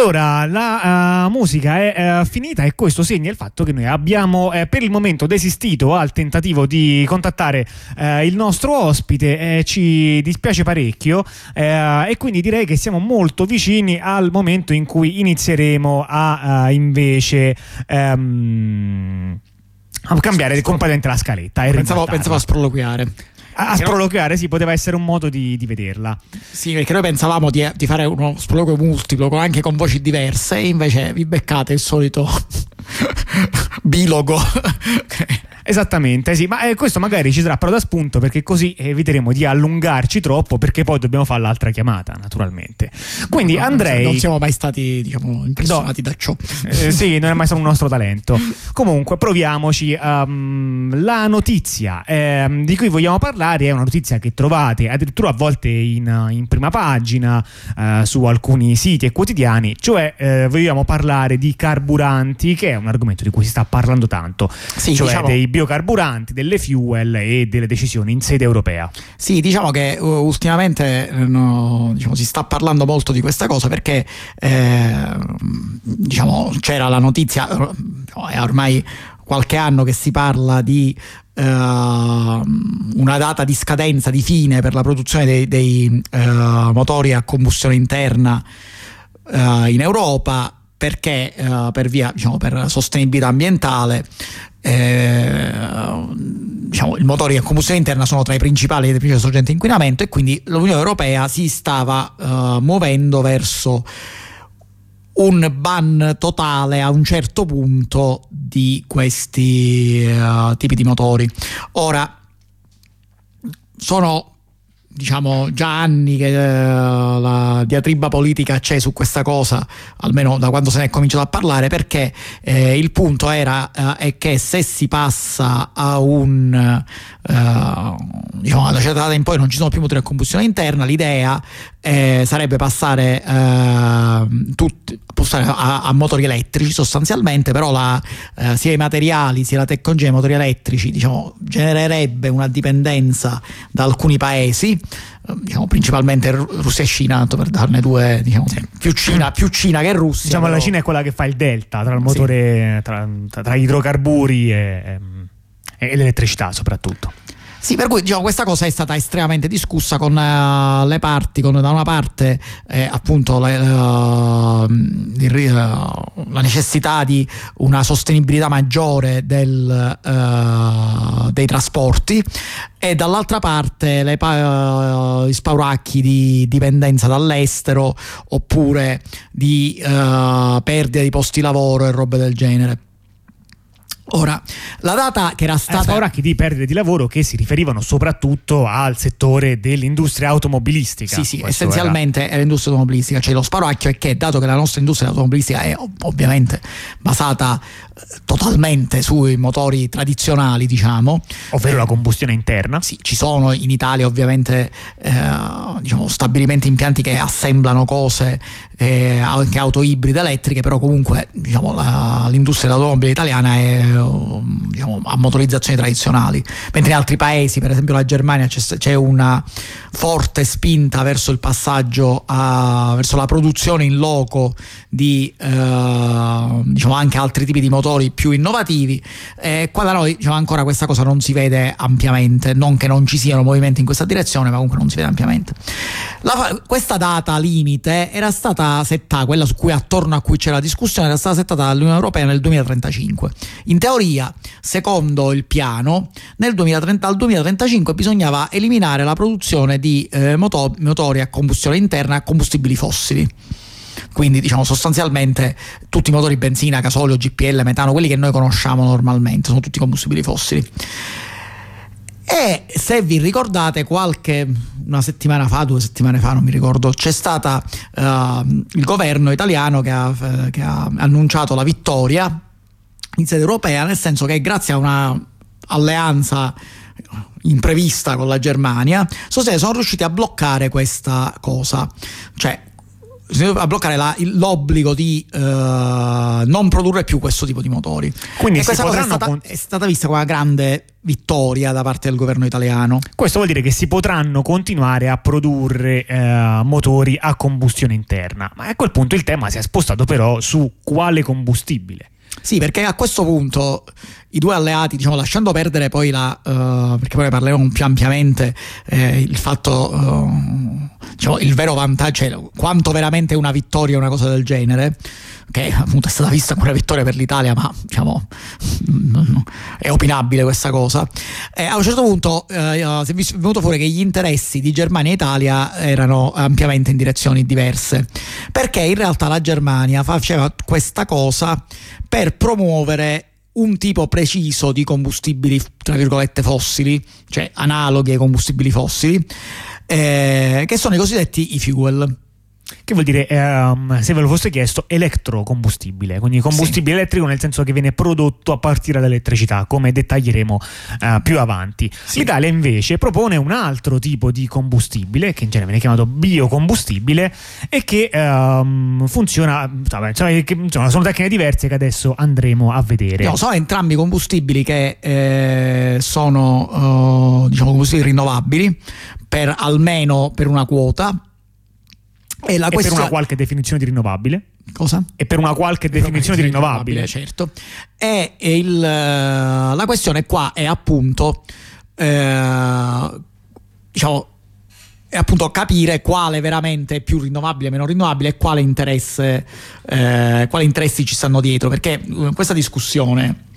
Allora, la uh, musica è uh, finita e questo segna il fatto che noi abbiamo eh, per il momento desistito al tentativo di contattare il nostro ospite, ci dispiace parecchio e quindi direi che siamo molto vicini al momento in cui inizieremo a invece... Um, a cambiare completamente la scaletta. Pensavo, pensavo a sproloquiare a, a sproloquiare, sì, poteva essere un modo di, di vederla. Sì, perché noi pensavamo di, di fare uno sproloquio multiplo, anche con voci diverse, e invece vi beccate il solito bilogo. Esattamente, sì, ma eh, questo magari ci sarà però da spunto perché così eviteremo di allungarci troppo perché poi dobbiamo fare l'altra chiamata, naturalmente. Quindi no, Andrei... Non siamo mai stati, diciamo, impressionati no, da ciò. Eh, sì, non è mai stato un nostro talento. Comunque, proviamoci. Um, la notizia eh, di cui vogliamo parlare è una notizia che trovate addirittura a volte in, in prima pagina uh, su alcuni siti e quotidiani, cioè eh, vogliamo parlare di carburanti, che è un argomento di cui si sta parlando tanto, sì, cioè diciamo... dei biocarburanti, delle fuel e delle decisioni in sede europea. Sì, diciamo che uh, ultimamente no, diciamo, si sta parlando molto di questa cosa perché eh, diciamo, c'era la notizia, è ormai qualche anno che si parla di una data di scadenza, di fine per la produzione dei, dei uh, motori a combustione interna uh, in Europa perché per via diciamo, per sostenibilità ambientale eh, diciamo, i motori a combustione interna sono tra i principali sorgenti di inquinamento e quindi l'Unione Europea si stava uh, muovendo verso un ban totale a un certo punto di questi uh, tipi di motori. Ora, sono diciamo già anni che uh, la diatriba politica c'è su questa cosa, almeno da quando se ne è cominciato a parlare, perché eh, il punto era è che se si passa a un uh, diciamo da certa data in poi non ci sono più motori a combustione interna, l'idea eh, sarebbe passare, tutti, a, a, motori elettrici sostanzialmente, però la, sia i materiali sia la tecnologia dei motori elettrici diciamo, genererebbe una dipendenza da alcuni paesi diciamo, principalmente Russia e Cina, tanto per darne due, diciamo, sì. più, Cina, più, Cina, che Russia. Diciamo però... la Cina è quella che fa il delta tra il motore, sì. tra, tra, tra, idrocarburi e, e l'elettricità soprattutto. Sì, per cui diciamo, questa cosa è stata estremamente discussa con uh, le parti, con da una parte eh, appunto le, uh, il, uh, la necessità di una sostenibilità maggiore del, dei trasporti e dall'altra parte le, gli spauracchi di dipendenza dall'estero oppure di perdita di posti di lavoro e robe del genere. Ora, la data che era stata... Eh, ora che di perdite di lavoro che si riferivano soprattutto al settore dell'industria automobilistica. Sì, sì, essenzialmente era... è l'industria automobilistica, cioè lo sparoacchio è che dato che la nostra industria automobilistica è ovviamente basata totalmente sui motori tradizionali, diciamo. Ovvero la combustione interna. Sì, ci sono in Italia ovviamente eh, diciamo, stabilimenti, impianti che assemblano cose, eh, anche auto ibride elettriche, però comunque diciamo, la, l'industria dell'automobile italiana è diciamo, a motorizzazioni tradizionali, mentre in altri paesi, per esempio la Germania, c'è, c'è una forte spinta verso il passaggio a, verso la produzione in loco di eh, diciamo anche altri tipi di motori più innovativi. Eh, qua da noi diciamo, ancora questa cosa non si vede ampiamente, non che non ci siano movimenti in questa direzione, ma comunque non si vede ampiamente. La, questa data limite era stata settata, quella su cui attorno a cui c'era la discussione, era stata settata dall'Unione Europea nel 2035. In teoria, secondo il piano, nel 2030, al 2035 bisognava eliminare la produzione di eh, moto- motori a combustione interna a combustibili fossili quindi diciamo sostanzialmente tutti i motori benzina, gasolio, GPL, metano, quelli che noi conosciamo normalmente, sono tutti combustibili fossili. E se vi ricordate, qualche una settimana fa, due settimane fa, non mi ricordo, c'è stato uh, il governo italiano che ha, che ha annunciato la vittoria in sede europea, nel senso che grazie a una alleanza imprevista con la Germania, sono riusciti a bloccare questa cosa. Cioè, a bloccare la, l'obbligo di uh, non produrre più questo tipo di motori. Quindi e questa cosa è stata, con... è stata, vista come una grande vittoria da parte del governo italiano. Questo vuol dire che si potranno continuare a produrre uh, motori a combustione interna, ma a quel punto il tema si è spostato però su quale combustibile. Sì, perché a questo punto i due alleati, diciamo, lasciando perdere poi la, uh, perché poi ne parleremo più ampiamente, eh, il fatto, uh, diciamo, il vero vantaggio, cioè quanto veramente una vittoria una cosa del genere, che appunto è stata vista come una vittoria per l'Italia, ma diciamo è opinabile questa cosa. E a un certo punto eh, si è venuto fuori che gli interessi di Germania e Italia erano ampiamente in direzioni diverse, perché in realtà la Germania faceva questa cosa per promuovere un tipo preciso di combustibili, tra virgolette, fossili, cioè analoghi ai combustibili fossili, eh, che sono i cosiddetti e-fuel che vuol dire, um, se ve lo fosse chiesto, elettrocombustibile, quindi combustibile sì. elettrico nel senso che viene prodotto a partire dall'elettricità, come dettaglieremo uh, più avanti. Sì. L'Italia invece propone un altro tipo di combustibile, che in genere viene chiamato biocombustibile, e che um, funziona, cioè, che, insomma, sono tecniche diverse che adesso andremo a vedere. No, sono entrambi combustibili che eh, sono uh, diciamo combustibili rinnovabili per almeno per una quota e, la e questione... per una qualche definizione di rinnovabile. Cosa? E per una qualche per definizione una di rinnovabile. Certo. E il, eh, la questione qua è appunto, eh, diciamo, è appunto capire quale veramente è più rinnovabile, meno rinnovabile e quale interesse, eh, quali interessi ci stanno dietro. Perché eh, questa discussione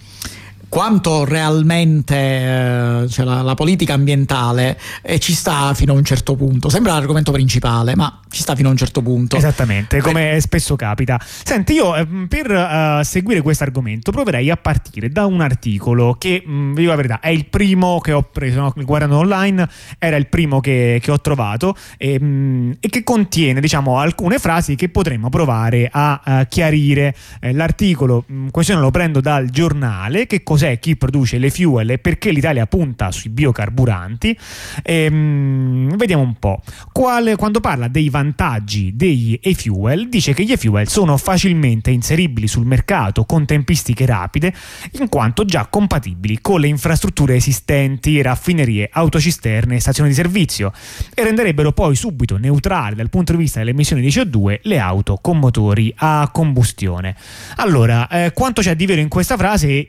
quanto realmente eh, cioè la, la, politica ambientale eh, ci sta fino a un certo punto. Sembra l'argomento principale, ma ci sta fino a un certo punto. Esattamente, come spesso capita. Senti, io eh, per uh, seguire questo argomento proverei a partire da un articolo che, mh, mm, vi dico la verità, è il primo che ho preso, no? guardando online, era il primo che, che ho trovato e, mh, mm, e, che contiene, diciamo, alcune frasi che potremmo provare a, a chiarire. Eh, l'articolo in mm, questione lo prendo dal giornale, che cos'è cos'è, chi produce le fuel e perché l'Italia punta sui biocarburanti. E, mh, vediamo un po'. Quale, quando parla dei vantaggi degli e-fuel, dice che gli e-fuel sono facilmente inseribili sul mercato con tempistiche rapide, in quanto già compatibili con le infrastrutture esistenti, raffinerie, autocisterne e stazioni di servizio, e renderebbero poi subito neutrali dal punto di vista delle emissioni di CO2 le auto con motori a combustione. Allora, eh, quanto c'è di vero in questa frase è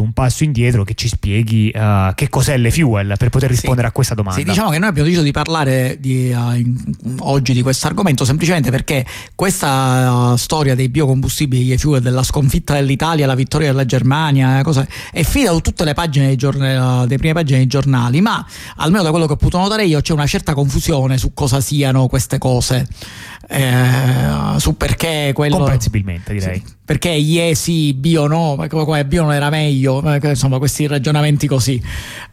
necessariamente un passo indietro che ci spieghi uh, che cos'è le fuel per poter rispondere sì. a questa domanda. Sì, diciamo che noi abbiamo deciso di parlare di, uh, in, oggi di questo argomento semplicemente perché questa uh, storia dei biocombustibili e fuel, della sconfitta dell'Italia, la vittoria della Germania, cosa, è finita su tutte le pagine dei, giornali, dei prime pagine dei giornali, ma almeno da quello che ho potuto notare io c'è una certa confusione su cosa siano queste cose eh, su perché quello comprensibilmente direi. Sì, perché IE sì bio no bio non era meglio insomma questi ragionamenti così.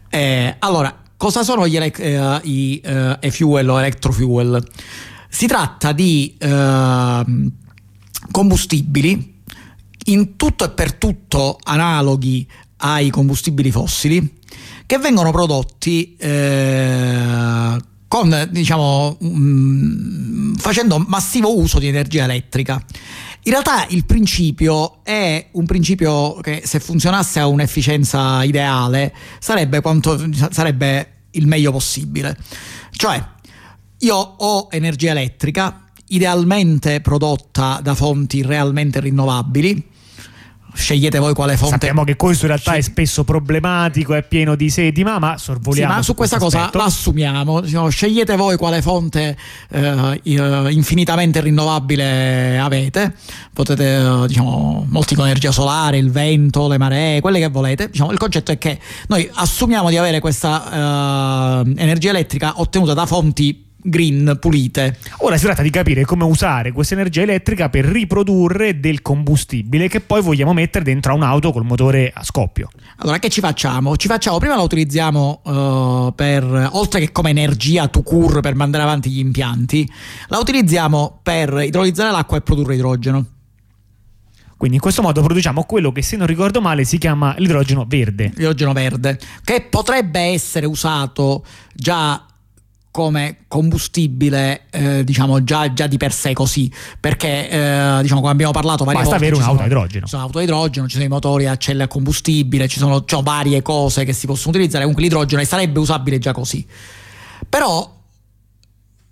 Eh, allora cosa sono gli ele- eh, i eh, e-fuel o electrofuel si tratta di ehm, combustibili in tutto e per tutto analoghi ai combustibili fossili che vengono prodotti eh, con, diciamo, um, facendo massivo uso di energia elettrica. In realtà il principio è un principio che se funzionasse a un'efficienza ideale sarebbe, quanto, sarebbe il meglio possibile. Cioè, io ho energia elettrica, idealmente prodotta da fonti realmente rinnovabili, scegliete voi quale fonte. Sappiamo che questo in realtà è spesso problematico, è pieno di sedima, ma sorvoliamo. Sì, ma su, questa cosa l'assumiamo. Diciamo, scegliete voi quale fonte eh, infinitamente rinnovabile avete. Potete, eh, diciamo, molti con energia solare, il vento, le maree, quelle che volete. Diciamo, il concetto è che noi assumiamo di avere questa eh, energia elettrica ottenuta da fonti green pulite. Ora si tratta di capire come usare questa energia elettrica per riprodurre del combustibile che poi vogliamo mettere dentro a un'auto col motore a scoppio. Allora, che ci facciamo? Ci facciamo, prima la utilizziamo uh, per, oltre che come energia to cure per mandare avanti gli impianti, la utilizziamo per idrolizzare l'acqua e produrre idrogeno. Quindi in questo modo produciamo quello che, se non ricordo male, si chiama l'idrogeno verde. L'idrogeno verde, che potrebbe essere usato già come combustibile eh, diciamo già, già, di per sé così. Perché eh, diciamo come abbiamo parlato varie basta volte avere un'auto a idrogeno. ci sono auto a idrogeno ci sono i motori a celle a combustibile ci sono cioè, varie cose che si possono utilizzare. Comunque l'idrogeno sarebbe usabile già così. Però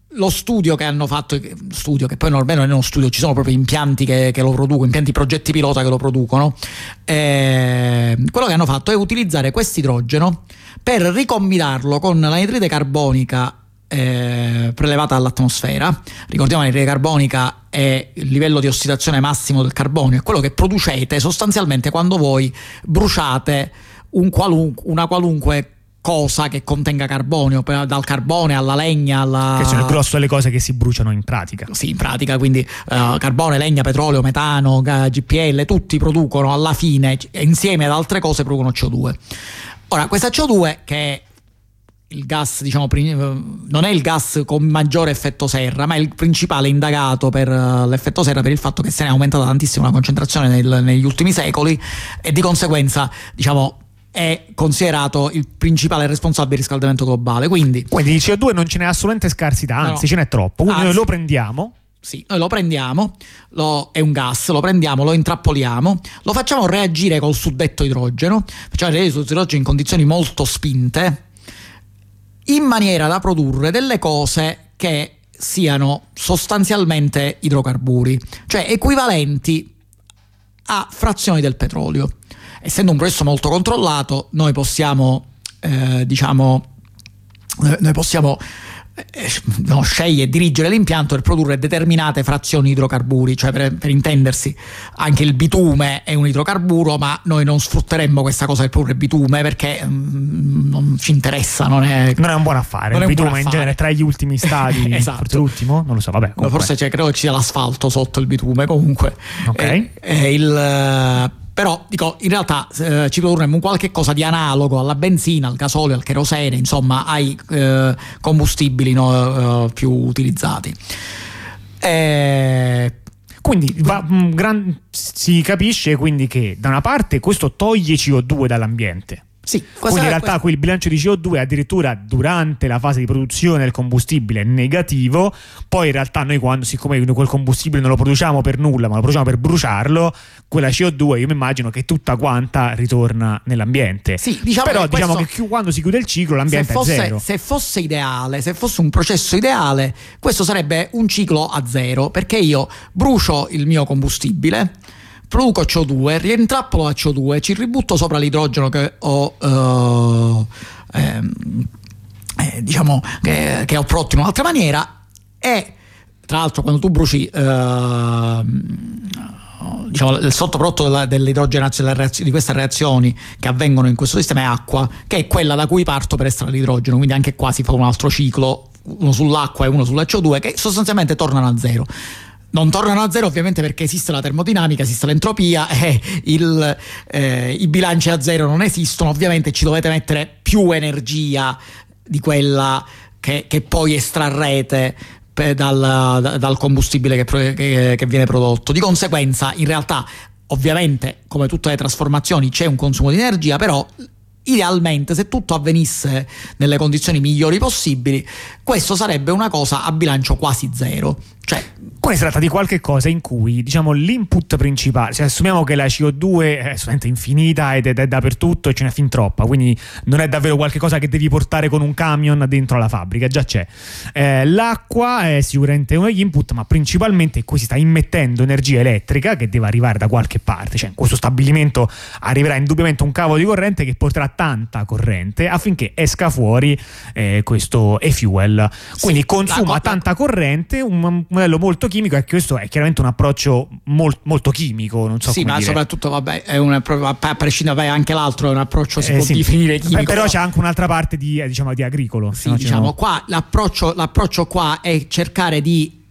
lo studio che hanno fatto, studio che poi non è uno studio, ci sono proprio impianti che, che lo producono, impianti progetti pilota che lo producono, eh, quello che hanno fatto è utilizzare questo idrogeno per ricombinarlo con l'anidride carbonica eh, prelevata dall'atmosfera. Ricordiamo che l'anidride carbonica è il livello di ossidazione massimo del carbonio, è quello che producete sostanzialmente quando voi bruciate un qualunque, una qualunque cosa che contenga carbonio, dal carbone alla legna alla... Che sono il grosso delle cose che si bruciano in pratica. Sì, in pratica, quindi uh, carbone, legna, petrolio, metano, GPL, tutti producono alla fine, insieme ad altre cose, producono CO2. Ora, questa CO2 che è il gas, diciamo, non è il gas con maggiore effetto serra, ma è il principale indagato per uh, l'effetto serra per il fatto che se ne è aumentata tantissimo la concentrazione nel, negli ultimi secoli e di conseguenza, diciamo, è considerato il principale responsabile del riscaldamento globale. Quindi, Quindi di CO2 non ce n'è assolutamente scarsità, anzi no. ce n'è troppo. Quindi anzi, noi lo prendiamo. Sì, noi lo prendiamo, lo, è un gas, lo prendiamo, lo intrappoliamo, lo facciamo reagire col suddetto idrogeno, facciamo reagire sul idrogeno in condizioni molto spinte, in maniera da produrre delle cose che siano sostanzialmente idrocarburi, cioè equivalenti a frazioni del petrolio. Essendo un processo molto controllato, noi possiamo, eh, diciamo, eh, noi possiamo no, sceglie e dirigere l'impianto per produrre determinate frazioni idrocarburi, cioè per, per, intendersi anche il bitume è un idrocarburo, ma noi non sfrutteremmo questa cosa per produrre bitume perché mm, non ci interessa, non è, non è un buon affare. il bitume in genere tra gli ultimi stadi, esatto. forse l'ultimo, non lo so, vabbè. No, forse credo che ci sia l'asfalto sotto il bitume, comunque. Ok. È, è il però dico in realtà eh, ci produrremmo qualche cosa di analogo alla benzina, al gasolio, al kerosene, insomma ai eh, combustibili no, eh, più utilizzati. Eh, quindi va, mm, gran, si capisce quindi che da una parte questo toglie CO2 dall'ambiente sì, Quindi in realtà qui il bilancio di CO2 addirittura durante la fase di produzione del combustibile è negativo, poi in realtà noi quando, siccome quel combustibile non lo produciamo per nulla, ma lo produciamo per bruciarlo, quella CO2 io mi immagino che tutta quanta ritorna nell'ambiente. Sì, diciamo Però che diciamo questo, che quando si chiude il ciclo l'ambiente fosse, è zero. Se fosse ideale, se fosse un processo ideale, questo sarebbe un ciclo a zero, perché io brucio il mio combustibile produco CO2, rientrappolo a CO2, ci ributto sopra l'idrogeno che ho, uh, ehm, eh, diciamo che, che, ho prodotto in un'altra maniera. E tra l'altro quando tu bruci uh, diciamo, il sottoprodotto della, dell'idrogenazione di queste reazioni che avvengono in questo sistema è acqua, che è quella da cui parto per estrarre l'idrogeno, quindi anche qua si fa un altro ciclo, uno sull'acqua e uno sulla CO2, che sostanzialmente tornano a zero non tornano a zero ovviamente perché esiste la termodinamica, esiste l'entropia e il, eh, i bilanci a zero non esistono, ovviamente ci dovete mettere più energia di quella che, che poi estrarrete dal, dal, combustibile che, che, che viene prodotto. Di conseguenza, in realtà, ovviamente, come tutte le trasformazioni, c'è un consumo di energia, però idealmente se tutto avvenisse nelle condizioni migliori possibili questo sarebbe una cosa a bilancio quasi zero cioè, Qua si tratta di qualche cosa in cui diciamo, l'input principale, cioè assumiamo che la CO2 è assolutamente infinita ed è dappertutto e ce n'è fin troppa, quindi non è davvero qualcosa che devi portare con un camion dentro la fabbrica, già c'è. Eh, l'acqua è sicuramente uno degli input, ma principalmente qui si sta immettendo energia elettrica che deve arrivare da qualche parte, cioè in questo stabilimento arriverà indubbiamente un cavo di corrente che porterà tanta corrente affinché esca fuori eh, questo e-fuel. Quindi sì, consuma tanta corrente, un modello molto chimico e questo è chiaramente un approccio molto, molto chimico. Non so sì, ma dire. soprattutto, vabbè, è un, a prescindere anche l'altro, è un approccio si eh, può sì. definire chimico. Però c'è anche un'altra parte di, eh, diciamo, di agricolo. Sì, no, diciamo, qua l'approccio, l'approccio qua è cercare di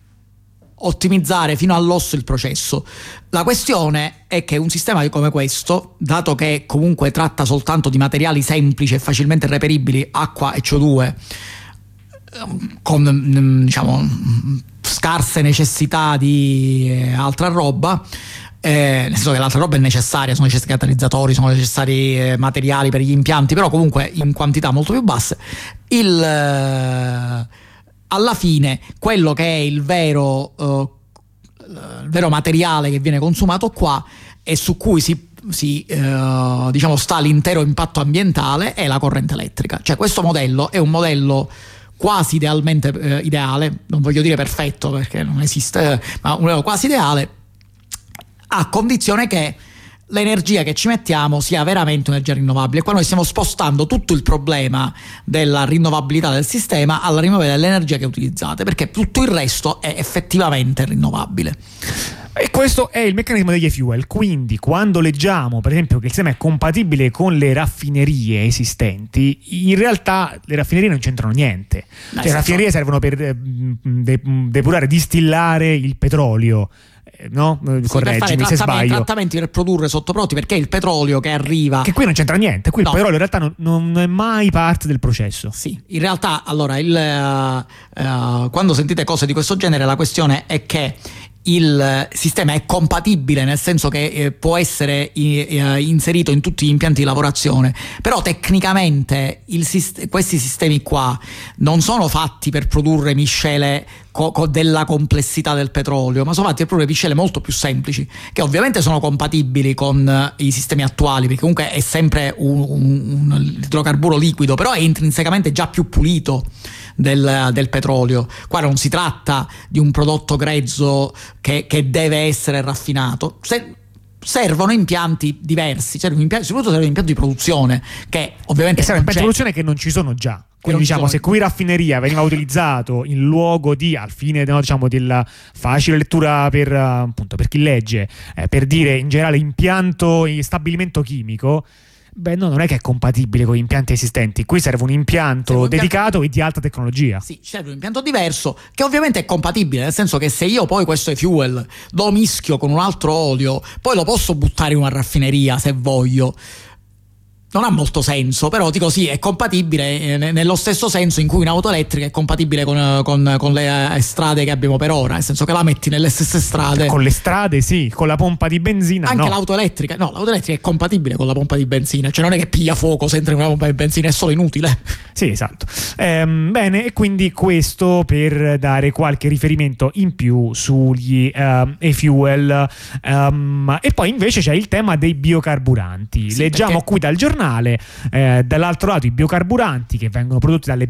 ottimizzare fino all'osso il processo. La questione è che un sistema come questo, dato che comunque tratta soltanto di materiali semplici e facilmente reperibili, acqua e CO2, con mm, diciamo, scarse necessità di eh, altra roba. Eh, nel senso che l'altra roba è necessaria, sono necessari catalizzatori, sono necessari eh, materiali per gli impianti, però comunque in quantità molto più basse. Il, eh, alla fine quello che è il vero, uh, il vero materiale che viene consumato qua e su cui si si, eh, diciamo, sta l'intero impatto ambientale è la corrente elettrica. Cioè questo modello è un modello quasi idealmente eh, ideale, non voglio dire perfetto perché non esiste, ma un modello quasi ideale, a condizione che l'energia che ci mettiamo sia veramente un'energia rinnovabile. Qua noi stiamo spostando tutto il problema della rinnovabilità del sistema alla rinnovabilità dell'energia che utilizzate, perché tutto il resto è effettivamente rinnovabile. E questo è il meccanismo degli fuel. Quindi, quando leggiamo, per esempio, che il sistema è compatibile con le raffinerie esistenti, in realtà le raffinerie non c'entrano niente. Cioè, le raffinerie servono per eh, depurare, distillare il petrolio no? Sì, Correggimi se sbaglio. trattamenti per produrre sottoprodotti perché il petrolio che arriva. Che qui non c'entra niente, qui no. il petrolio in realtà non, non, è mai parte del processo. Sì, in realtà, allora, il, uh, uh, quando sentite cose di questo genere, la questione è che il sistema è compatibile nel senso che eh, può essere eh, inserito in tutti gli impianti di lavorazione, però tecnicamente sist- questi sistemi qua non sono fatti per produrre miscele co- co- della complessità del petrolio, ma sono fatti per produrre miscele molto più semplici, che ovviamente sono compatibili con eh, i sistemi attuali, perché comunque è sempre un, un, un idrocarburo liquido, però è intrinsecamente già più pulito del, del, petrolio. Qua non si tratta di un prodotto grezzo che, che deve essere raffinato. Se, servono impianti diversi, servono impianti, soprattutto servono impianti di produzione che ovviamente... E servono impianti di produzione che non ci sono già. Quindi diciamo, se qui raffineria veniva utilizzato in luogo di, al fine no, diciamo, della facile lettura per, appunto, per chi legge, eh, per dire in generale impianto, stabilimento chimico, Beh, no, non è che è compatibile con gli impianti esistenti. Qui serve un impianto serve dedicato impianto... e di alta tecnologia. Sì, serve un impianto diverso che ovviamente è compatibile, nel senso che se io poi questo fuel lo mischio con un altro olio, poi lo posso buttare in una raffineria se voglio non ha molto senso, però dico sì, è compatibile eh, nello stesso senso in cui un'auto elettrica è compatibile con, con, con, le eh, strade che abbiamo per ora, nel senso che la metti nelle stesse strade. Con le strade sì, con la pompa di benzina Anche no. l'auto elettrica, no, l'auto elettrica è compatibile con la pompa di benzina, cioè non è che piglia fuoco se entra in una pompa di benzina, è solo inutile. Sì, esatto. Ehm, bene, e quindi questo per dare qualche riferimento in più sugli um, e-fuel. Um, e poi invece c'è il tema dei biocarburanti. Sì, Leggiamo perché... qui dal giornale nazionale, eh, dall'altro lato i biocarburanti che vengono prodotti dalle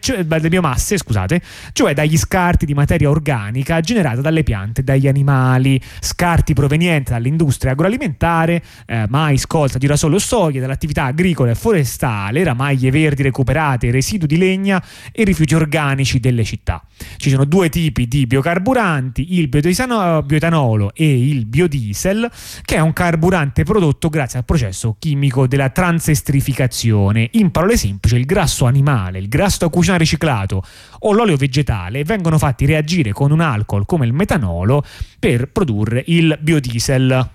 cioè, dalle biomasse scusate, cioè dagli scarti di materia organica generata dalle piante, dagli animali, scarti provenienti dall'industria agroalimentare, eh, mais, colza, girasole o soia, dall'attività agricola e forestale, ramaglie verdi recuperate, residui di legna e rifiuti organici delle città. Ci sono due tipi di biocarburanti, il bioetanolo e il biodiesel, che è un carburante prodotto grazie al processo chimico della transestrificazione. In parole semplici, il grasso animale, il grasso da cucina riciclato o l'olio vegetale vengono fatti reagire con un alcol come il metanolo per produrre il biodiesel.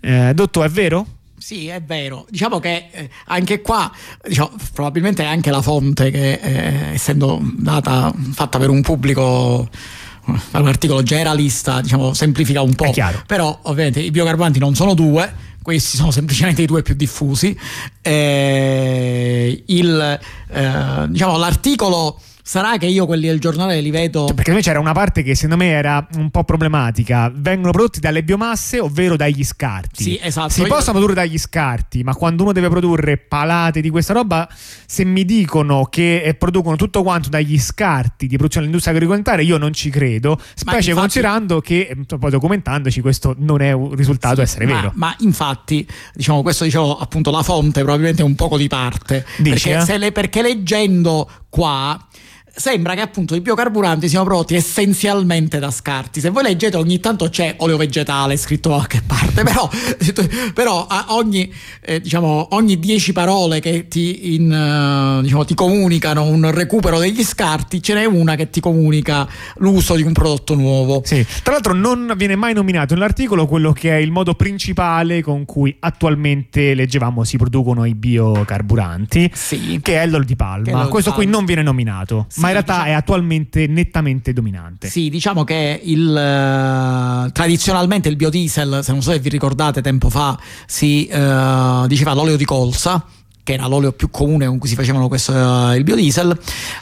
Eh, dottor, è vero? Sì, è vero. Diciamo che eh, anche qua, diciamo, probabilmente è anche la fonte che, eh, essendo data, fatta per un pubblico eh, un articolo generalista, diciamo, semplifica un po'. Però ovviamente i biocarburanti non sono due, questi sono semplicemente i due più diffusi. Eh, il, eh, diciamo, l'articolo Sarà che io quelli del giornale li vedo. Cioè, perché invece c'era una parte che secondo me era un po' problematica. Vengono prodotti dalle biomasse, ovvero dagli scarti. Sì, esatto. Si io... possono produrre dagli scarti, ma quando uno deve produrre palate di questa roba, se mi dicono che eh, producono tutto quanto dagli scarti di produzione dell'industria agroalimentare, io non ci credo. Specie infatti... considerando che, mm, poi documentandoci, questo non è un risultato sì, essere ma, vero. Ma infatti, diciamo, questo dicevo appunto la fonte, probabilmente un poco di parte. Dici, perché, eh? le, perché leggendo qua sembra che appunto i biocarburanti siano prodotti essenzialmente da scarti. Se voi leggete ogni tanto c'è olio vegetale scritto da qualche parte, però, però ogni, eh, diciamo, ogni dieci parole che ti, in, uh, diciamo, ti, comunicano un recupero degli scarti, ce n'è una che ti comunica l'uso di un prodotto nuovo. Sì. Tra l'altro non viene mai nominato nell'articolo quello che è il modo principale con cui attualmente leggevamo si producono i biocarburanti, sì. che è l'olio di palma. Questo qui non viene nominato. Sì ma in realtà diciamo, è attualmente nettamente dominante. Sì, diciamo che il, uh, tradizionalmente il biodiesel, se non so se vi ricordate, tempo fa si uh, diceva l'olio di colza che era l'olio più comune con cui si facevano questo, uh, il biodiesel.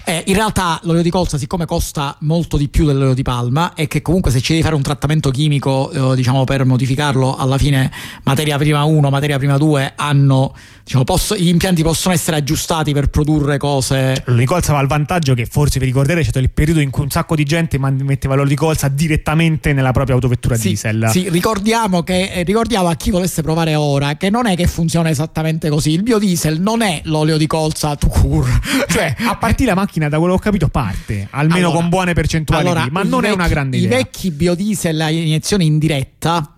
Eh, in realtà l'olio di colza, siccome costa molto di più dell'olio di palma, e che comunque se ci devi fare un trattamento chimico, uh, diciamo per modificarlo, alla fine materia prima 1, materia prima 2 hanno diciamo, posso, gli impianti possono essere aggiustati per produrre cose. L'olio di colza aveva il vantaggio che forse vi ricorderete c'è stato il periodo in cui un sacco di gente metteva l'olio di colza direttamente nella propria autovettura sì, diesel. Sì, ricordiamo, che, eh, ricordiamo a chi volesse provare ora che non è che funziona esattamente così. Il biodiesel non è l'olio di colza to cure. Cioè, a partire la macchina, da quello che ho capito, parte almeno allora, con buone percentuali, allora, ma non vecchi, è una grande idea. I vecchi biodiesel a iniezione indiretta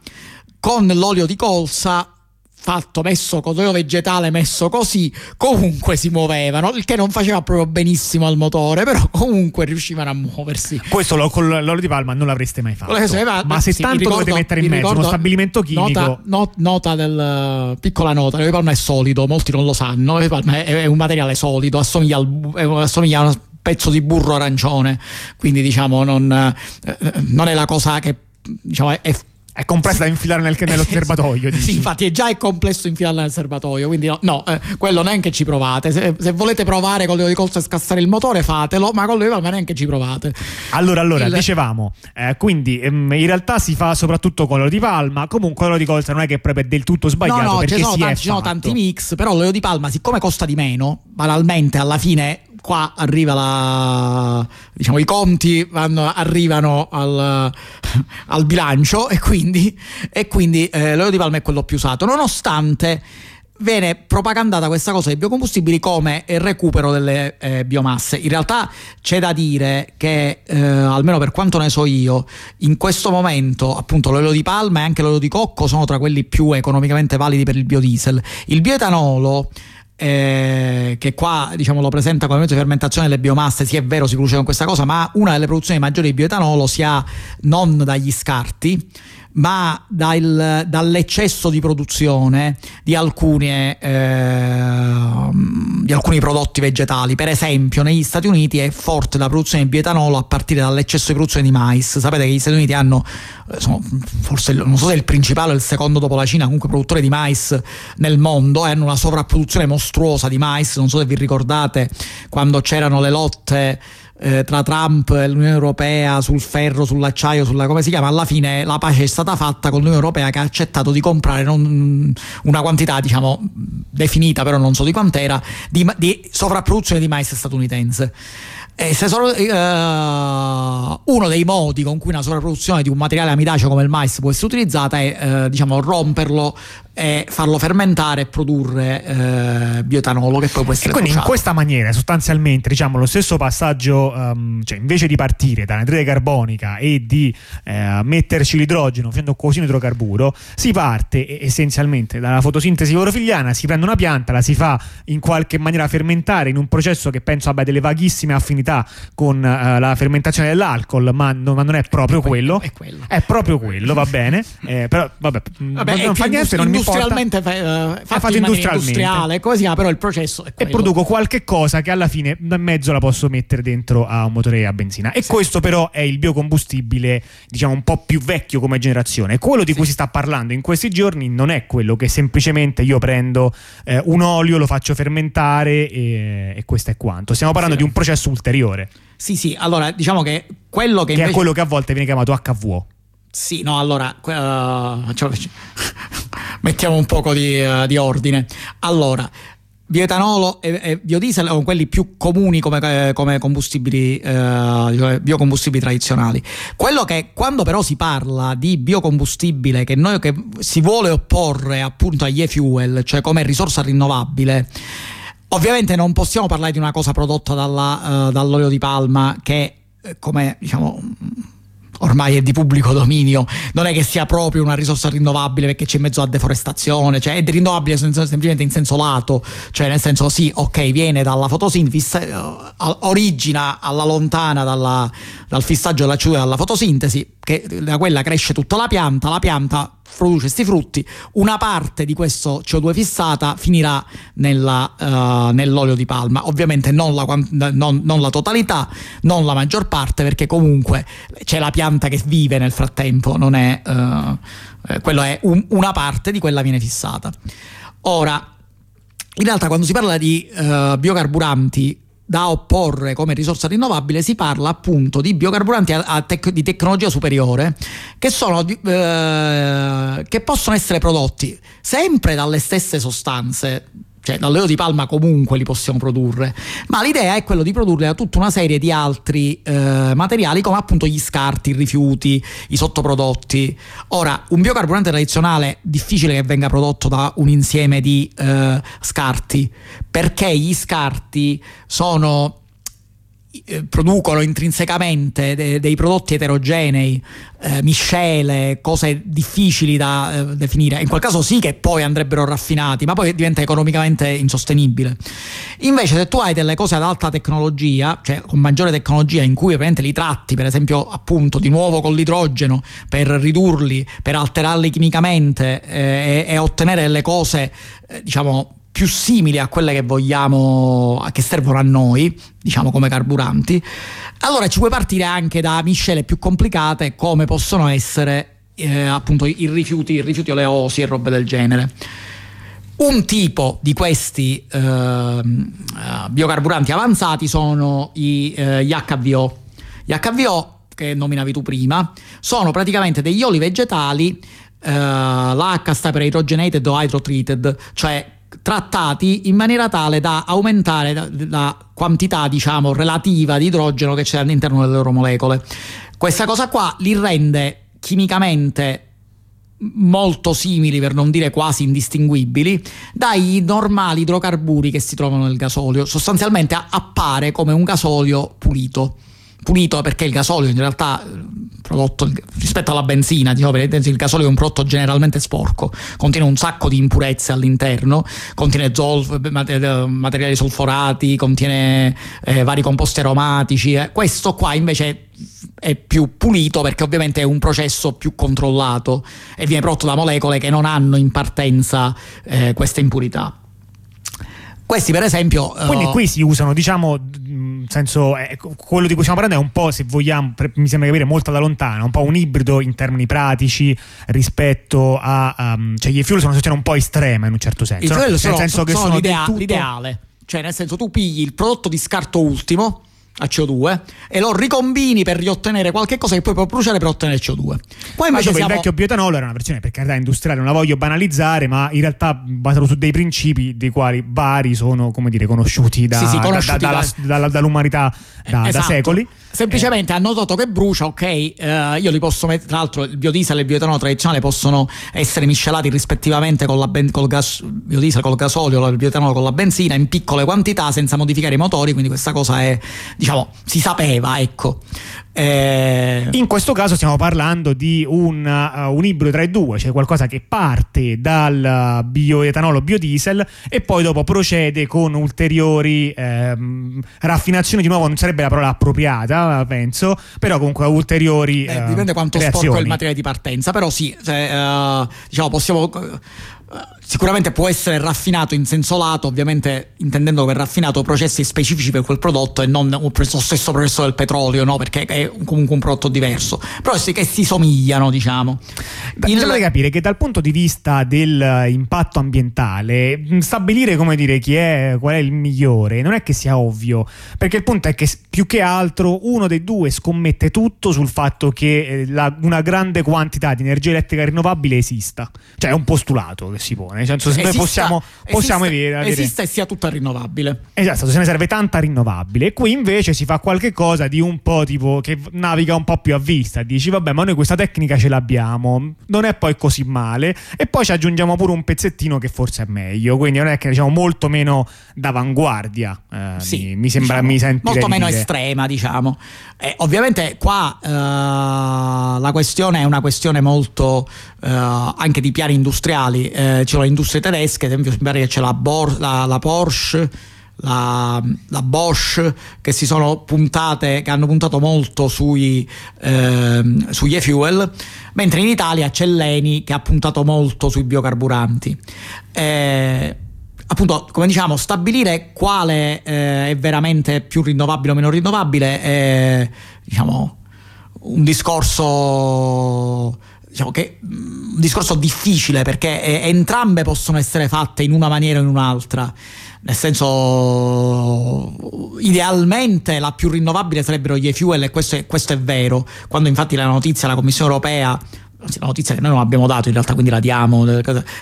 con l'olio di colza fatto, messo olio vegetale, messo così, comunque si muovevano, il che non faceva proprio benissimo al motore, però comunque riuscivano a muoversi. Questo lo, con l'olio di palma non l'avreste mai fatto. Ma se sì, tanto ricordo, dovete mettere in mezzo ricordo, uno stabilimento chimico... Nota, not, nota del, piccola nota, l'olio di palma è solido, molti non lo sanno, l'olio di palma è, è un materiale solido, assomiglia, al, assomiglia a un pezzo di burro arancione, quindi diciamo non, eh, non è la cosa che diciamo, è, è è complessa da infilare nel, nello serbatoio. sì, infatti è già è complesso infilarla nel serbatoio, quindi no, no eh, quello neanche ci provate. Se, se, volete provare con l'olio di colza e scassare il motore, fatelo, ma con l'olio di palma neanche ci provate. Allora, allora, il... dicevamo, eh, quindi ehm, in realtà si fa soprattutto con l'olio di palma, comunque l'olio di colza non è che è proprio del tutto sbagliato. No, no, ci sono, tanti, ci sono tanti mix, però l'olio di palma, siccome costa di meno, banalmente alla fine qua arriva la, diciamo, i conti vanno, arrivano al, al, bilancio e quindi, e quindi eh, l'olio di palma è quello più usato, nonostante viene propagandata questa cosa dei biocombustibili come il recupero delle eh, biomasse. In realtà c'è da dire che, eh, almeno per quanto ne so io, in questo momento appunto l'olio di palma e anche l'olio di cocco sono tra quelli più economicamente validi per il biodiesel. Il bioetanolo eh, che qua diciamo, lo presenta come mezzo di fermentazione delle biomasse, sì è vero si produce con questa cosa, ma una delle produzioni maggiori di bioetanolo si ha non dagli scarti, ma dal, dall'eccesso di produzione di alcuni, eh, di alcuni, prodotti vegetali. Per esempio, negli Stati Uniti è forte la produzione di bioetanolo a partire dall'eccesso di produzione di mais. Sapete che gli Stati Uniti hanno, eh, sono, forse non so se è il principale o il secondo dopo la Cina, comunque produttore di mais nel mondo, e hanno una sovrapproduzione mostruosa di mais. Non so se vi ricordate quando c'erano le lotte eh, tra Trump e l'Unione Europea sul ferro, sull'acciaio, sulla come si chiama, alla fine la pace è stata fatta con l'Unione Europea che ha accettato di comprare non, una quantità, diciamo, definita, però non so di quant'era, di, di sovrapproduzione di mais statunitense. Eh, solo, eh, uno dei modi con cui una sovrapproduzione di un materiale amidaceo come il mais può essere utilizzata è eh, diciamo, romperlo e farlo fermentare e produrre eh, bioetanolo che poi può essere e quindi bruciato. in questa maniera sostanzialmente diciamo lo stesso passaggio um, cioè invece di partire da anidride carbonica e di eh, metterci l'idrogeno facendo così un idrocarburo si parte essenzialmente dalla fotosintesi clorofilliana si prende una pianta la si fa in qualche maniera fermentare in un processo che penso abbia delle vaghissime affinità con uh, la fermentazione dell'alcol ma, no, ma non è proprio è quello, è quello. È proprio quello va bene. Eh, però vabbè, vabbè non fa niente non mi industrialmente fa, uh, fatto, fatto industrialmente. si chiama, però il processo è quello. E produco qualche cosa che alla fine in mezzo la posso mettere dentro a un motore a benzina. E sì. questo però è il biocombustibile, diciamo, un po' più vecchio come generazione. Quello di sì. cui si sta parlando in questi giorni non è quello che semplicemente io prendo eh, un olio, lo faccio fermentare e, e questo è quanto. Stiamo parlando sì. di un processo ulteriore. Sì, sì, allora diciamo che quello che, che invece... è quello che a volte viene chiamato HVO. Sì, no, allora uh, cioè, mettiamo un poco di, uh, di ordine. Allora, bioetanolo e, e, biodiesel sono quelli più comuni come, come combustibili, eh, biocombustibili tradizionali. Quello che quando però si parla di biocombustibile che, noi, che si vuole opporre appunto agli e-fuel, cioè come risorsa rinnovabile, ovviamente non possiamo parlare di una cosa prodotta dalla, uh, dall'olio di palma che come diciamo ormai è di pubblico dominio, non è che sia proprio una risorsa rinnovabile perché c'è in mezzo a deforestazione, cioè è rinnovabile semplicemente in senso lato, cioè nel senso sì, ok, viene dalla fotosintesi, eh, origina alla lontana dalla, dal fissaggio della ciuda dalla fotosintesi, che da quella cresce tutta la pianta, la pianta produce questi frutti, una parte di questo CO2 fissata finirà nella, uh, nell'olio di palma, ovviamente non la, non, non la, totalità, non la maggior parte, perché comunque c'è la pianta che vive nel frattempo, non è, uh, quello è un, una parte di quella viene fissata. Ora, in realtà quando si parla di uh, biocarburanti da opporre come risorsa rinnovabile si parla appunto di biocarburanti a, a tec- di tecnologia superiore che, sono, eh, che possono essere prodotti sempre dalle stesse sostanze cioè dall'olio di palma comunque li possiamo produrre, ma l'idea è quello di produrre da tutta una serie di altri eh, materiali come appunto gli scarti, i rifiuti, i sottoprodotti. Ora, un biocarburante tradizionale difficile che venga prodotto da un insieme di eh, scarti, perché gli scarti sono producono intrinsecamente de- dei prodotti eterogenei, eh, miscele, cose difficili da eh, definire. In quel caso sì che poi andrebbero raffinati, ma poi diventa economicamente insostenibile. Invece se tu hai delle cose ad alta tecnologia, cioè con maggiore tecnologia in cui ovviamente li tratti, per esempio appunto di nuovo con l'idrogeno, per ridurli, per alterarli chimicamente eh, e, e ottenere delle cose, eh, diciamo, più simili a quelle che vogliamo, che servono a noi, diciamo come carburanti, allora ci puoi partire anche da miscele più complicate come possono essere eh, appunto i rifiuti, i rifiuti oleosi e robe del genere. Un tipo di questi eh, biocarburanti avanzati sono i, eh, gli HVO. Gli HVO, che nominavi tu prima, sono praticamente degli oli vegetali, eh, l'H sta per hydrogenated o hydrotreated, cioè trattati in maniera tale da aumentare la, quantità diciamo relativa di idrogeno che c'è all'interno delle loro molecole. Questa cosa qua li rende chimicamente molto simili, per non dire quasi indistinguibili, dai normali idrocarburi che si trovano nel gasolio. Sostanzialmente appare come un gasolio pulito pulito perché il gasolio in realtà prodotto rispetto alla benzina, diciamo, il gasolio è un prodotto generalmente sporco, contiene un sacco di impurezze all'interno, contiene zolfo, materiali solforati, contiene eh, vari composti aromatici. Eh. Questo qua invece è più pulito perché ovviamente è un processo più controllato e viene prodotto da molecole che non hanno in partenza eh, queste impurità. Questi per esempio... Quindi uh, qui si usano, diciamo, nel senso, eh, quello di cui stiamo parlando è un po', se vogliamo, mi sembra capire molto da lontano, un po' un ibrido in termini pratici rispetto a... Um, cioè gli fuel sono una situazione un po' estrema in un certo senso. No? Nel sono, senso che sono, sono l'idea, tutto... l'ideale. Cioè nel senso tu pigli il prodotto di scarto ultimo a CO2 e lo ricombini per riottenere qualche cosa che poi puoi bruciare per ottenere CO2. Poi invece siamo... il vecchio bioetanolo era una versione per carità industriale, non la voglio banalizzare, ma in realtà basato su dei principi dei quali vari sono, come dire, conosciuti, da, sì, sì, conosciuti da, da, da, dall'umanità da, secoli. Semplicemente eh. hanno notato che brucia, ok, eh, io li posso mettere, tra l'altro il biodiesel e il bioetanolo tradizionale possono essere miscelati rispettivamente con la ben, col gas, biodiesel col gasolio, il bioetanolo con la benzina in piccole quantità senza modificare i motori, quindi questa cosa è, diciamo, si sapeva, ecco. Eh... In questo caso stiamo parlando di un, uh, un, ibrido tra i due, cioè qualcosa che parte dal bioetanolo biodiesel e poi dopo procede con ulteriori ehm, raffinazioni, di nuovo non sarebbe la parola appropriata, penso, però comunque ulteriori... Eh, dipende quanto reazioni. sporco è il materiale di partenza, però sì, cioè, uh, diciamo possiamo sicuramente può essere raffinato in senso lato, ovviamente intendendo per raffinato processi specifici per quel prodotto e non lo stesso processo del petrolio, no? perché è comunque un prodotto diverso, però sì che si somigliano, diciamo. Il... Bisogna capire che dal punto di vista dell'impatto ambientale, stabilire come dire chi è, qual è il migliore, non è che sia ovvio, perché il punto è che più che altro uno dei due scommette tutto sul fatto che eh, la, una grande quantità di energia elettrica rinnovabile esista, cioè è un postulato che si pone. Nel senso, se esista, noi possiamo, possiamo esista, avere... esista e sia tutta rinnovabile. Esatto, se ne serve tanta rinnovabile. E qui invece si fa qualche cosa di un po' tipo che naviga un po' più a vista. Dici, vabbè, ma noi questa tecnica ce l'abbiamo, non è poi così male. E poi ci aggiungiamo pure un pezzettino che forse è meglio. Quindi non è che diciamo molto meno d'avanguardia. Eh, sì, mi, mi sembra diciamo, mi senti. Molto meno dire. estrema, diciamo. Eh, ovviamente qua eh, la questione è una questione molto eh, anche di piani industriali. Eh, eh, c'è le industrie tedesche, ad esempio pare che c'è la, Bor- la, la Porsche, la, la, Bosch che si sono puntate, che hanno puntato molto sui, eh, sugli e-fuel, mentre in Italia c'è l'Eni che ha puntato molto sui biocarburanti. Eh, appunto, come diciamo, stabilire quale eh, è veramente più rinnovabile o meno rinnovabile è diciamo un discorso diciamo che un discorso difficile perché eh, entrambe possono essere fatte in una maniera o in un'altra. Nel senso, idealmente la più rinnovabile sarebbero gli e-fuel e questo è, questo è vero. Quando infatti la notizia la Commissione europea la notizia che noi non abbiamo dato, in realtà quindi la diamo,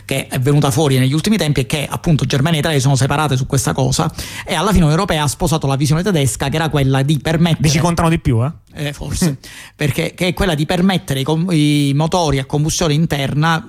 che è venuta fuori negli ultimi tempi è che appunto Germania e Italia si sono separate su questa cosa e alla fine l'Europea ha sposato la visione tedesca che era quella di permettere... Ci contano di più, eh? eh forse, perché che è quella di permettere i, i motori a combustione interna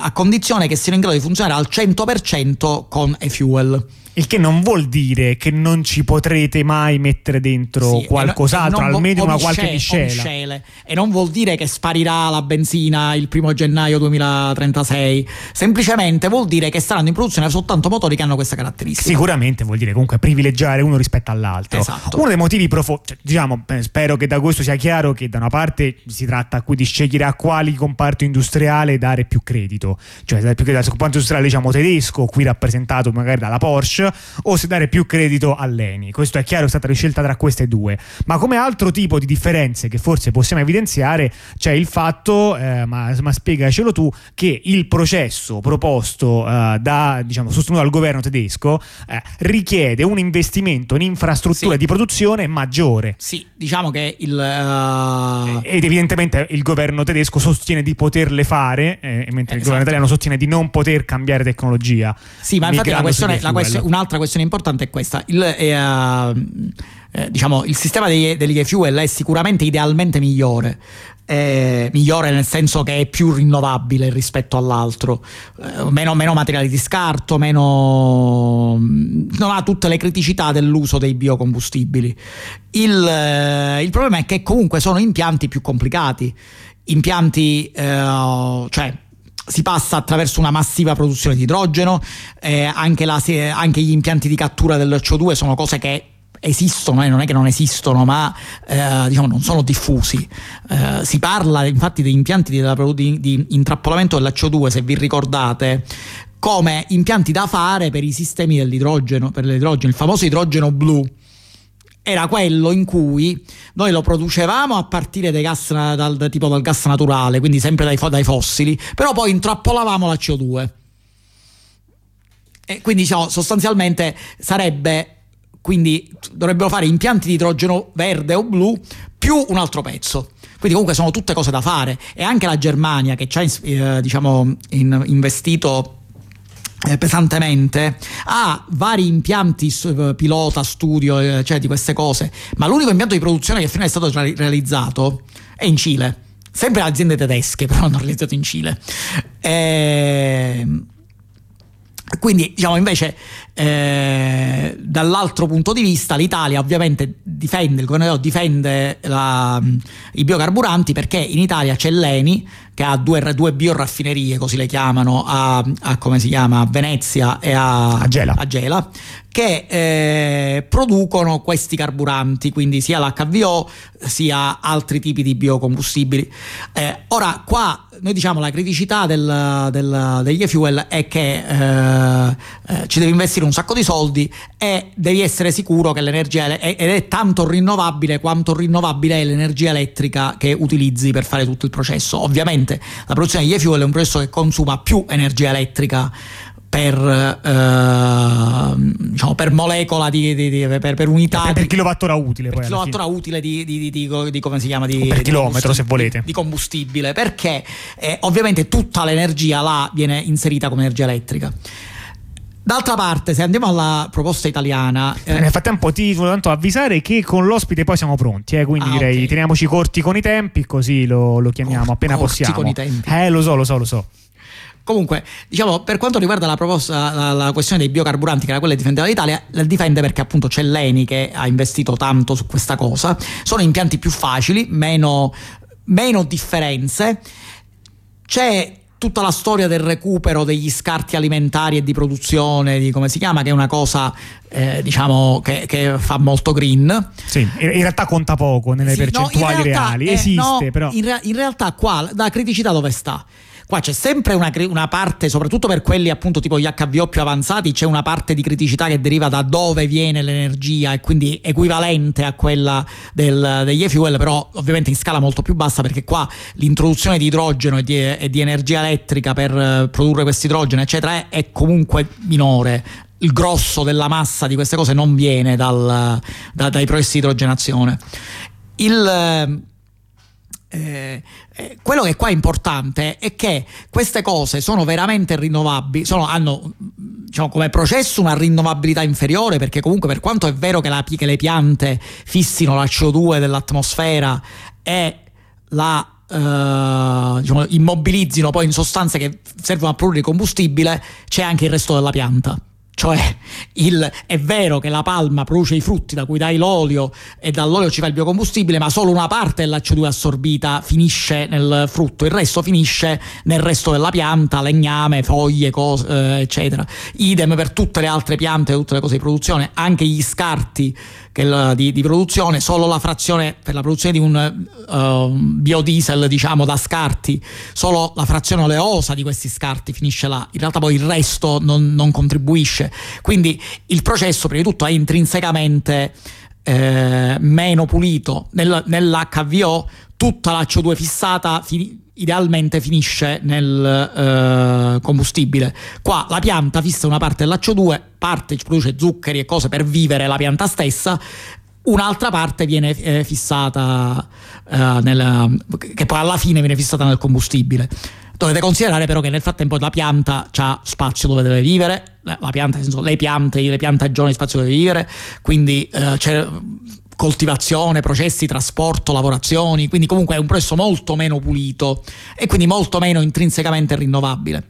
a condizione che siano in grado di funzionare al 100% con e-fuel. Il che non vuol dire che non ci potrete mai mettere dentro sì, qualcos'altro, almeno una qualche miscela. E non vuol dire che sparirà la benzina il primo gennaio 2036, semplicemente vuol dire che saranno in produzione soltanto motori che hanno questa caratteristica. Sicuramente vuol dire comunque privilegiare uno rispetto all'altro. Esatto. Uno dei motivi profondi, cioè, diciamo, spero che da questo sia chiaro che da una parte si tratta qui di scegliere a quali comparto industriale dare più credito, cioè dare più credito al comparto industriale diciamo tedesco, qui rappresentato magari dalla Porsche o se dare più credito all'Eni. Questo è chiaro, è stata la scelta tra queste due. Ma come altro tipo di differenze che forse possiamo evidenziare c'è il fatto, eh, ma, ma, spiegacelo tu, che il processo proposto eh, da, diciamo, sostenuto dal governo tedesco eh, richiede un investimento in infrastrutture sì. di produzione maggiore. Sì, diciamo che il... Uh... Ed evidentemente il governo tedesco sostiene di poterle fare, eh, mentre esatto. il governo italiano sostiene di non poter cambiare tecnologia. Sì, ma infatti la questione, la questione, un'altra questione importante è questa. Il, eh, eh, diciamo, il sistema degli, degli e-fuel è sicuramente idealmente migliore. Eh, migliore nel senso che è più rinnovabile rispetto all'altro, eh, meno, meno, materiali di scarto, meno, non ha tutte le criticità dell'uso dei biocombustibili. Il, eh, il problema è che comunque sono impianti più complicati, impianti, eh, cioè si passa attraverso una massiva produzione di idrogeno, eh, anche, la, anche, gli impianti di cattura del CO2 sono cose che esistono, eh, non è che non esistono, ma eh, diciamo non sono diffusi. Eh, si parla infatti degli impianti di, di, di intrappolamento della CO2, se vi ricordate, come impianti da fare per i sistemi dell'idrogeno, per l'idrogeno, il famoso idrogeno blu era quello in cui noi lo producevamo a partire dai gas, dal, tipo dal gas naturale, quindi sempre dai, dai fossili, però poi intrappolavamo la CO2. E quindi diciamo, sostanzialmente sarebbe quindi dovrebbero fare impianti di idrogeno verde o blu più un altro pezzo. Quindi comunque sono tutte cose da fare e anche la Germania che ci ha eh, diciamo, in, investito pesantemente ha vari impianti eh, pilota, studio, eh, cioè di queste cose, ma l'unico impianto di produzione che fino è stato realizzato è in Cile. Sempre aziende tedesche, però hanno realizzato in Cile. E... Quindi, diciamo, invece, eh, dall'altro punto di vista, l'Italia ovviamente difende, il governo difende la, i biocarburanti perché in Italia c'è l'ENI che ha due, due bioraffinerie, così le chiamano, a, a, come si chiama, a Venezia e a, a Gela. Gela che eh, producono questi carburanti, quindi sia l'HVO sia altri tipi di biocombustibili. Eh, ora, qua noi diciamo la criticità del, del, degli e-fuel è che eh, eh, ci devi investire un sacco di soldi e devi essere sicuro che l'energia è, ed è tanto rinnovabile quanto rinnovabile è l'energia elettrica che utilizzi per fare tutto il processo. Ovviamente la produzione degli e-fuel è un processo che consuma più energia elettrica per, eh, diciamo, per molecola di, di, di per, per, unità per, per kilowattora utile per kilowattora utile di, di, come si chiama di, per chilometro se volete. di combustibile perché eh, ovviamente tutta l'energia là viene inserita come energia elettrica D'altra parte, se andiamo alla proposta italiana. Eh... Nel frattempo, ti volevo tanto avvisare che con l'ospite poi siamo pronti. Eh, quindi ah, direi okay. teniamoci corti con i tempi, così lo, lo chiamiamo Cor- appena possiamo. con i tempi. Eh, lo so, lo so, lo so. Comunque, diciamo, per quanto riguarda la, proposta, la, la questione dei biocarburanti, che era quella che difendeva l'Italia, la difende perché appunto c'è l'ENI che ha investito tanto su questa cosa. Sono impianti più facili, meno, meno differenze. C'è tutta la storia del recupero degli scarti alimentari e di produzione, di come si chiama, che è una cosa eh, diciamo che, che, fa molto green. Sì, in realtà conta poco nelle sì, percentuali no, realtà, reali, eh, esiste no, però. In, re- in realtà qua la criticità dove sta? Qua c'è sempre una, una, parte, soprattutto per quelli appunto tipo gli HVO più avanzati, c'è una parte di criticità che deriva da dove viene l'energia e quindi equivalente a quella del, degli e-fuel, però ovviamente in scala molto più bassa perché qua l'introduzione di idrogeno e di, e di energia elettrica per eh, produrre questo idrogeno, eccetera, è, è comunque minore il grosso della massa di queste cose non viene dal, da, dai processi di idrogenazione. Il, eh, eh, quello che qua è importante è che queste cose sono veramente rinnovabili, sono, hanno diciamo, come processo una rinnovabilità inferiore perché comunque per quanto è vero che, la, che le piante fissino la CO2 dell'atmosfera e la Uh, diciamo, immobilizzino poi in sostanze che servono a produrre combustibile, c'è anche il resto della pianta. Cioè, il, è vero che la palma produce i frutti da cui dai l'olio e dall'olio ci fa il biocombustibile, ma solo una parte della CO2 assorbita finisce nel frutto, il resto finisce nel resto della pianta, legname, foglie, cose, eh, eccetera. Idem per tutte le altre piante, tutte le cose di produzione, anche gli scarti che, di, di, produzione, solo la frazione per la produzione di un uh, biodiesel, diciamo, da scarti, solo la frazione oleosa di questi scarti finisce là. In realtà poi il resto non, non contribuisce. Quindi il processo, prima di tutto, è intrinsecamente eh, meno pulito. Nel, nell'HVO tutta la CO2 fissata fin- idealmente finisce nel eh, combustibile. Qua la pianta fissa una parte della CO2, parte produce zuccheri e cose per vivere la pianta stessa, un'altra parte viene eh, fissata eh, nel, che poi alla fine viene fissata nel combustibile. Dovete considerare però che nel frattempo la pianta ha spazio dove deve vivere, pianta, senso, le piante, le piantagioni spazio dove vivere, quindi eh, coltivazione, processi, trasporto, lavorazioni, quindi comunque è un processo molto meno pulito e quindi molto meno intrinsecamente rinnovabile.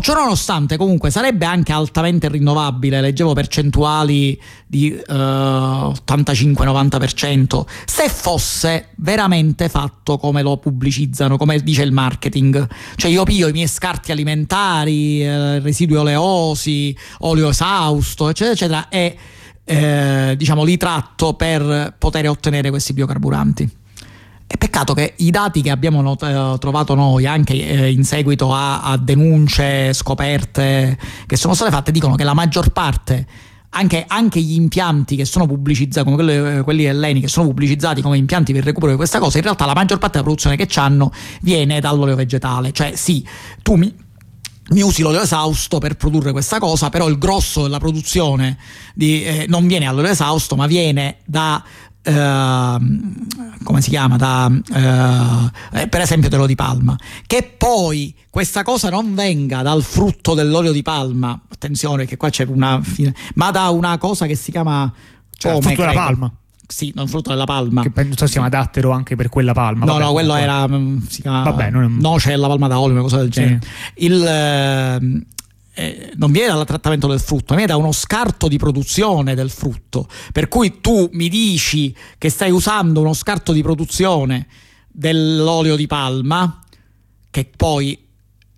Ciò nonostante, comunque, sarebbe anche altamente rinnovabile, leggevo percentuali di eh, 85-90%, se fosse veramente fatto come lo pubblicizzano, come dice il marketing. Cioè io pio i miei scarti alimentari, eh, residui oleosi, olio esausto, eccetera, eccetera, e eh, diciamo, li tratto per poter ottenere questi biocarburanti. È peccato che i dati che abbiamo not- eh, trovato noi, anche eh, in seguito a, a, denunce, scoperte che sono state fatte, dicono che la maggior parte, anche, anche gli impianti che sono pubblicizzati, come quelli, quelli elleni, che sono pubblicizzati come impianti per il recupero di questa cosa, in realtà la maggior parte della produzione che hanno viene dall'olio vegetale. Cioè, sì, tu mi, mi usi l'olio esausto per produrre questa cosa, però il grosso della produzione di, eh, non viene dall'olio esausto, ma viene da Uh, come si chiama? Da, uh, per esempio dell'olio di palma. Che poi questa cosa non venga dal frutto dell'olio di palma. Attenzione che qua c'è una ma da una cosa che si chiama cioè, frutto della palma sì, non frutto della palma. Che penso sia adattero anche per quella palma. No, Vabbè, no, quello era. Mm, si chiama. Vabbè, non. Noce la palma da olio, una cosa del genere. Sì. Il. Eh, eh, non viene dal trattamento del frutto, viene da uno scarto di produzione del frutto. Per cui tu mi dici che stai usando uno scarto di produzione dell'olio di palma, che poi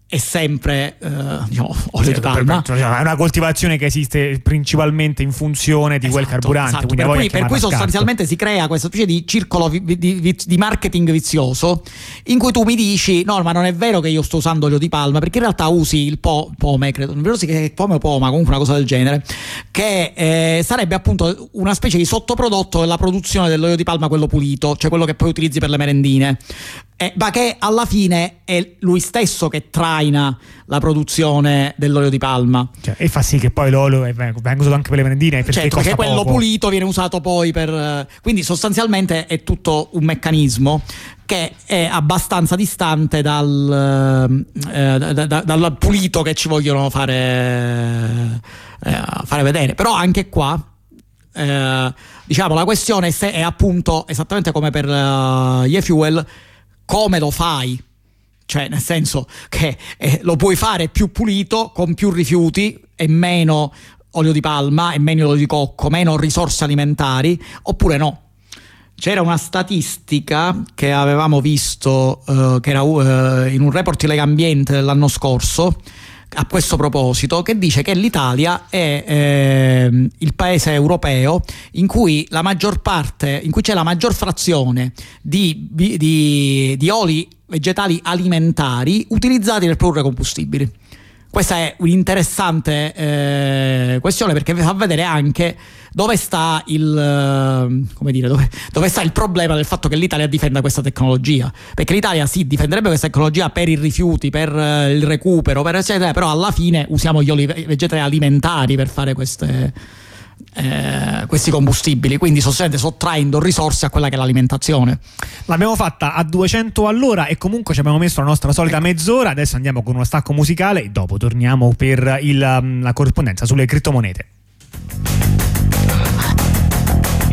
è sempre eh, diciamo, olio di palma. Cioè, è una coltivazione che esiste principalmente in funzione di esatto, quel carburante. Esatto. Per cui, per cui sostanzialmente si crea questa specie di circolo di, di, di, marketing vizioso in cui tu mi dici: No, ma non è vero che io sto usando olio di palma, perché in realtà usi il po- pome, credo, non vero se è pome o poma, comunque una cosa del genere, che eh, sarebbe appunto una specie di sottoprodotto della produzione dell'olio di palma, quello pulito, cioè quello che poi utilizzi per le merendine eh, ma che alla fine è lui stesso che traina la produzione dell'olio di palma. Cioè, e fa sì che poi l'olio venga usato anche per le merendine. Perché, certo, perché quello poco. pulito viene usato poi per... Quindi sostanzialmente è tutto un meccanismo che è abbastanza distante dal, eh, da, da, dal pulito che ci vogliono fare, eh, fare vedere. Però anche qua... Eh, diciamo la questione è, è appunto esattamente come per uh, gli e-fuel come lo fai? Cioè, nel senso che eh, lo puoi fare più pulito, con più rifiuti e meno olio di palma e meno olio di cocco, meno risorse alimentari, oppure no. C'era una statistica che avevamo visto, uh, che era uh, in un report di Lega Ambiente dell'anno scorso, a questo proposito che dice che l'Italia è eh, il paese europeo in cui la maggior parte, in cui c'è la maggior frazione di, di, di oli vegetali alimentari utilizzati per produrre combustibili. Questa è un'interessante eh, questione perché fa vedere anche dove sta, il, eh, dire, dove, dove sta il problema del fatto che l'Italia difenda questa tecnologia. Perché l'Italia sì, difenderebbe questa tecnologia per i rifiuti, per eh, il recupero, per eccetera, però alla fine usiamo gli oli vegetali alimentari per fare queste eh, questi combustibili, quindi sostanzialmente sottraendo risorse a quella che è l'alimentazione. L'abbiamo fatta a 200 all'ora e comunque ci abbiamo messo la nostra solita ecco. mezz'ora, adesso andiamo con uno stacco musicale e dopo torniamo per il, la corrispondenza sulle criptomonete.